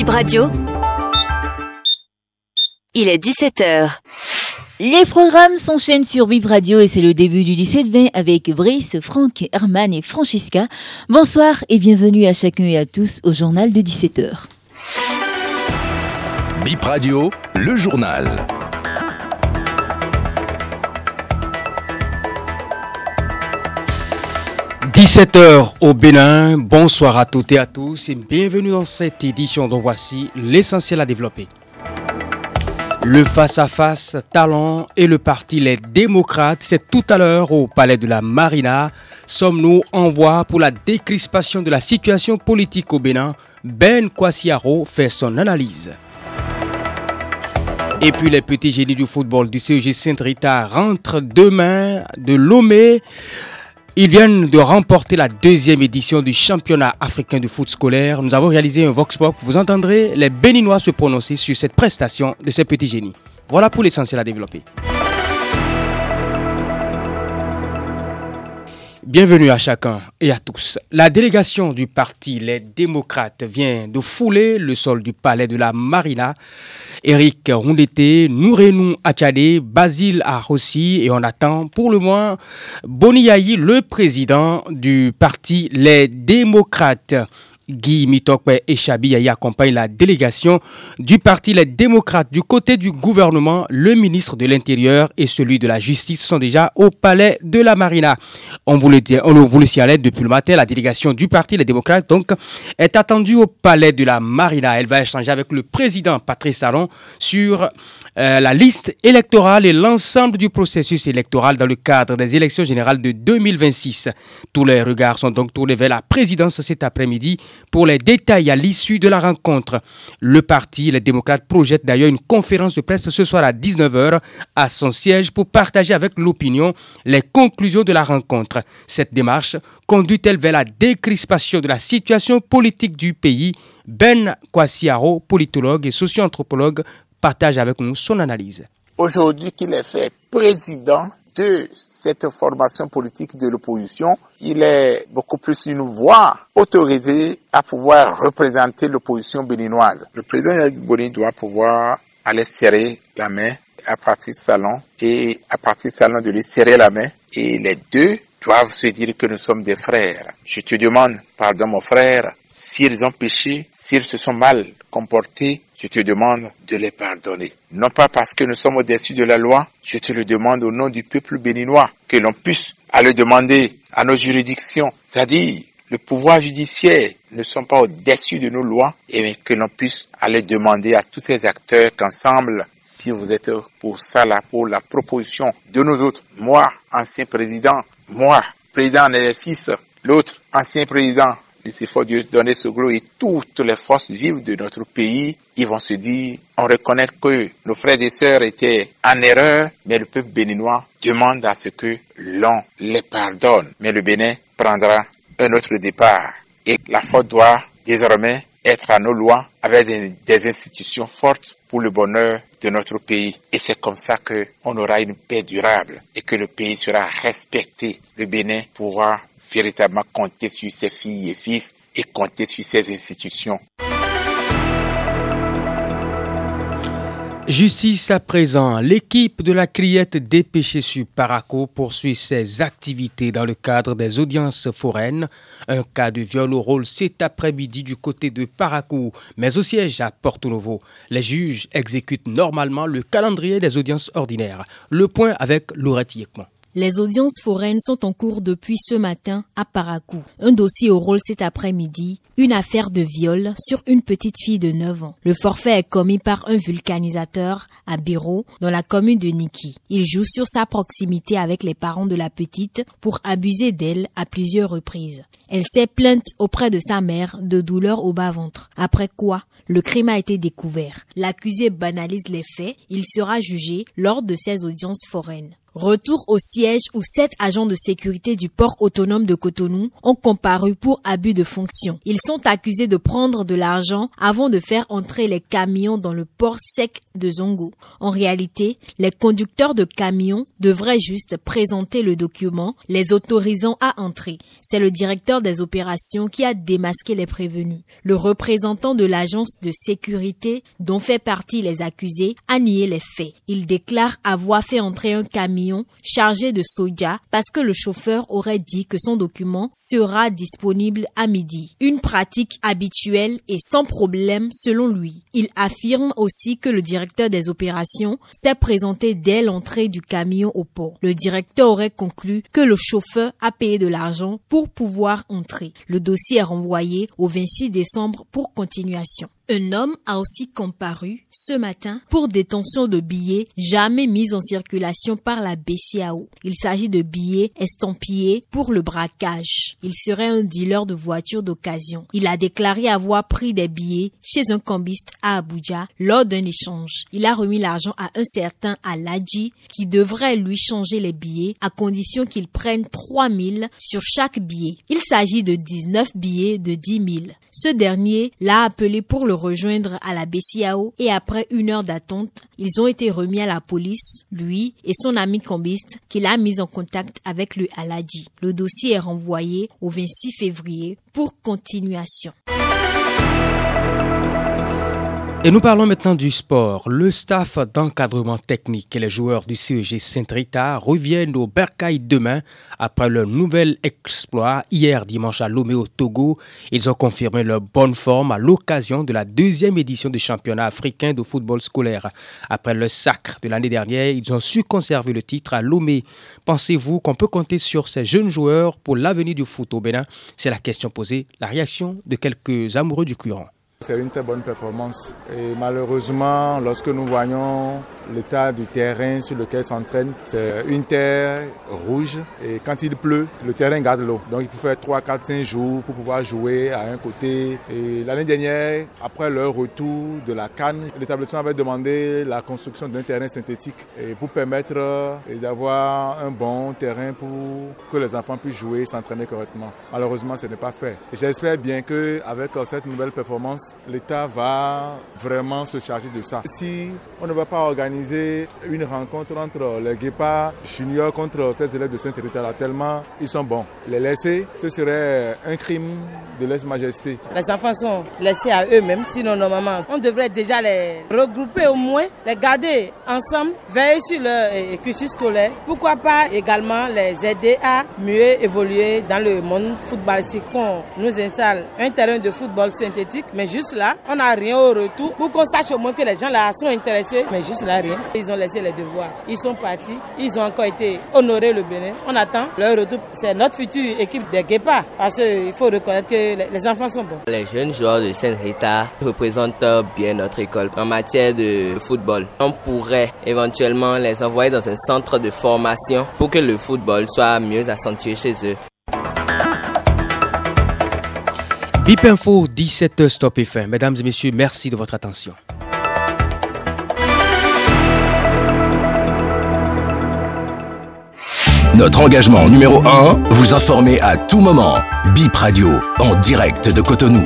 Bib Radio. Il est 17h. Les programmes s'enchaînent sur Bib Radio et c'est le début du 17 mai avec Brice, Franck, Herman et Francisca. Bonsoir et bienvenue à chacun et à tous au journal de 17h. Bip Radio, le journal. « 17h au Bénin, bonsoir à toutes et à tous et bienvenue dans cette édition dont voici l'essentiel à développer. Le face-à-face talent et le parti Les Démocrates, c'est tout à l'heure au palais de la Marina. Sommes-nous en voie pour la décrispation de la situation politique au Bénin? Ben Kwasiaro fait son analyse. Et puis les petits génies du football du CEG Saint-Rita rentrent demain de Lomé. Ils viennent de remporter la deuxième édition du championnat africain de foot scolaire. Nous avons réalisé un Vox Pop. Vous entendrez les Béninois se prononcer sur cette prestation de ces petits génies. Voilà pour l'essentiel à développer. Bienvenue à chacun et à tous. La délégation du parti Les Démocrates vient de fouler le sol du palais de la Marina. Eric Rondete, Nourenou Achade, Basile Arossi et on attend pour le moins Boniaï, le président du parti Les Démocrates. Guy Mitokwe et Chabi accompagnent la délégation du parti Les Démocrates. Du côté du gouvernement, le ministre de l'Intérieur et celui de la Justice sont déjà au palais de la Marina. On vous le, dit, on vous le depuis le matin, la délégation du parti Les Démocrates donc, est attendue au palais de la Marina. Elle va échanger avec le président Patrice Salon sur euh, la liste électorale et l'ensemble du processus électoral dans le cadre des élections générales de 2026. Tous les regards sont donc tournés vers la présidence cet après-midi pour les détails à l'issue de la rencontre. Le parti, les démocrates, projette d'ailleurs une conférence de presse ce soir à 19h à son siège pour partager avec l'opinion les conclusions de la rencontre. Cette démarche conduit-elle vers la décrispation de la situation politique du pays? Ben Kwasiaro, politologue et socio-anthropologue, partage avec nous son analyse. Aujourd'hui qu'il est fait président de cette formation politique de l'opposition, il est beaucoup plus une voix autorisée à pouvoir représenter l'opposition béninoise. Le président Yadik Boni doit pouvoir aller serrer la main à partir de salon et à partir de salon de lui serrer la main et les deux doivent se dire que nous sommes des frères. Je te demande pardon mon frère s'ils ont péché, s'ils se sont mal comportés, je te demande de les pardonner. Non pas parce que nous sommes au-dessus de la loi, je te le demande au nom du peuple béninois, que l'on puisse aller demander à nos juridictions, c'est-à-dire le pouvoir judiciaire ne sont pas au-dessus de nos lois, et que l'on puisse aller demander à tous ces acteurs qu'ensemble, si vous êtes pour ça là, pour la proposition de nous autres, moi, ancien président, moi, président en exercice, l'autre, ancien président, il faut Dieu donner ce gloire et toutes les forces vives de notre pays, ils vont se dire, on reconnaît que nos frères et sœurs étaient en erreur, mais le peuple béninois demande à ce que l'on les pardonne. Mais le Bénin prendra un autre départ. Et la faute doit désormais être à nos lois avec des, institutions fortes pour le bonheur de notre pays. Et c'est comme ça que on aura une paix durable et que le pays sera respecté. Le Bénin pourra véritablement compter sur ses filles et fils et compter sur ses institutions. Justice à présent, l'équipe de la criette dépêchée sur Paraco poursuit ses activités dans le cadre des audiences foraines. Un cas de viol au rôle cet après-midi du côté de Paraco, mais au siège à Porto Novo. Les juges exécutent normalement le calendrier des audiences ordinaires. Le point avec Laurette Yekman. Les audiences foraines sont en cours depuis ce matin à Paracou. Un dossier au rôle cet après-midi, une affaire de viol sur une petite fille de 9 ans. Le forfait est commis par un vulcanisateur à Biro, dans la commune de Niki. Il joue sur sa proximité avec les parents de la petite pour abuser d'elle à plusieurs reprises. Elle s'est plainte auprès de sa mère de douleurs au bas-ventre. Après quoi, le crime a été découvert. L'accusé banalise les faits. Il sera jugé lors de ses audiences foraines. Retour au siège où sept agents de sécurité du port autonome de Cotonou ont comparu pour abus de fonction. Ils sont accusés de prendre de l'argent avant de faire entrer les camions dans le port sec de Zongo. En réalité, les conducteurs de camions devraient juste présenter le document les autorisant à entrer. C'est le directeur des opérations qui a démasqué les prévenus. Le représentant de l'agence de sécurité dont fait partie les accusés a nié les faits. Il déclare avoir fait entrer un camion chargé de soja parce que le chauffeur aurait dit que son document sera disponible à midi. Une pratique habituelle et sans problème selon lui. Il affirme aussi que le directeur des opérations s'est présenté dès l'entrée du camion au port. Le directeur aurait conclu que le chauffeur a payé de l'argent pour pouvoir entrer. Le dossier est renvoyé au 26 décembre pour continuation. Un homme a aussi comparu ce matin pour détention de billets jamais mis en circulation par la BCAO. Il s'agit de billets estampillés pour le braquage. Il serait un dealer de voitures d'occasion. Il a déclaré avoir pris des billets chez un cambiste à Abuja lors d'un échange. Il a remis l'argent à un certain Aladji qui devrait lui changer les billets à condition qu'il prenne 3000 sur chaque billet. Il s'agit de 19 billets de 10 000. Ce dernier l'a appelé pour le rejoindre à la BCAO et après une heure d'attente, ils ont été remis à la police, lui et son ami combiste qu'il a mis en contact avec le Aladji. Le dossier est renvoyé au 26 février pour continuation. Et nous parlons maintenant du sport. Le staff d'encadrement technique et les joueurs du CEG Saint-Rita reviennent au Bercail demain après leur nouvel exploit hier dimanche à Lomé au Togo. Ils ont confirmé leur bonne forme à l'occasion de la deuxième édition du championnat africain de football scolaire. Après le sacre de l'année dernière, ils ont su conserver le titre à Lomé. Pensez-vous qu'on peut compter sur ces jeunes joueurs pour l'avenir du foot au Bénin? C'est la question posée, la réaction de quelques amoureux du courant. C'est une très bonne performance. Et malheureusement, lorsque nous voyons l'état du terrain sur lequel s'entraîne, c'est une terre rouge. Et quand il pleut, le terrain garde l'eau. Donc il faut faire 3, 4, 5 jours pour pouvoir jouer à un côté. Et l'année dernière, après leur retour de la Cannes, l'établissement avait demandé la construction d'un terrain synthétique et pour permettre d'avoir un bon terrain pour que les enfants puissent jouer et s'entraîner correctement. Malheureusement, ce n'est pas fait. J'espère bien qu'avec cette nouvelle performance, l'État va vraiment se charger de ça. Si on ne va pas organiser une rencontre entre les guépards juniors contre ces élèves de Saint-Héritier, tellement ils sont bons. Les laisser, ce serait un crime de. Les enfants sont laissés à eux-mêmes, sinon normalement, on devrait déjà les regrouper au moins, les garder ensemble, veiller sur leur euh, cursus scolaire. Pourquoi pas également les aider à mieux évoluer dans le monde footballistique. Qu'on nous installe un terrain de football synthétique, mais juste là, on n'a rien au retour pour qu'on sache au moins que les gens là sont intéressés, mais juste là, rien. Ils ont laissé les devoirs. Ils sont partis, ils ont encore été honorés le Bénin. On attend leur retour. C'est notre future équipe des Guépards parce qu'il faut reconnaître que les enfants sont bons. Les jeunes joueurs de Saint-Rita représentent bien notre école en matière de football. On pourrait éventuellement les envoyer dans un centre de formation pour que le football soit mieux accentué chez eux. Bip Info, 17h Stop et fin. Mesdames et messieurs, merci de votre attention. Notre engagement numéro 1, vous informer à tout moment. Bip Radio, en direct de Cotonou.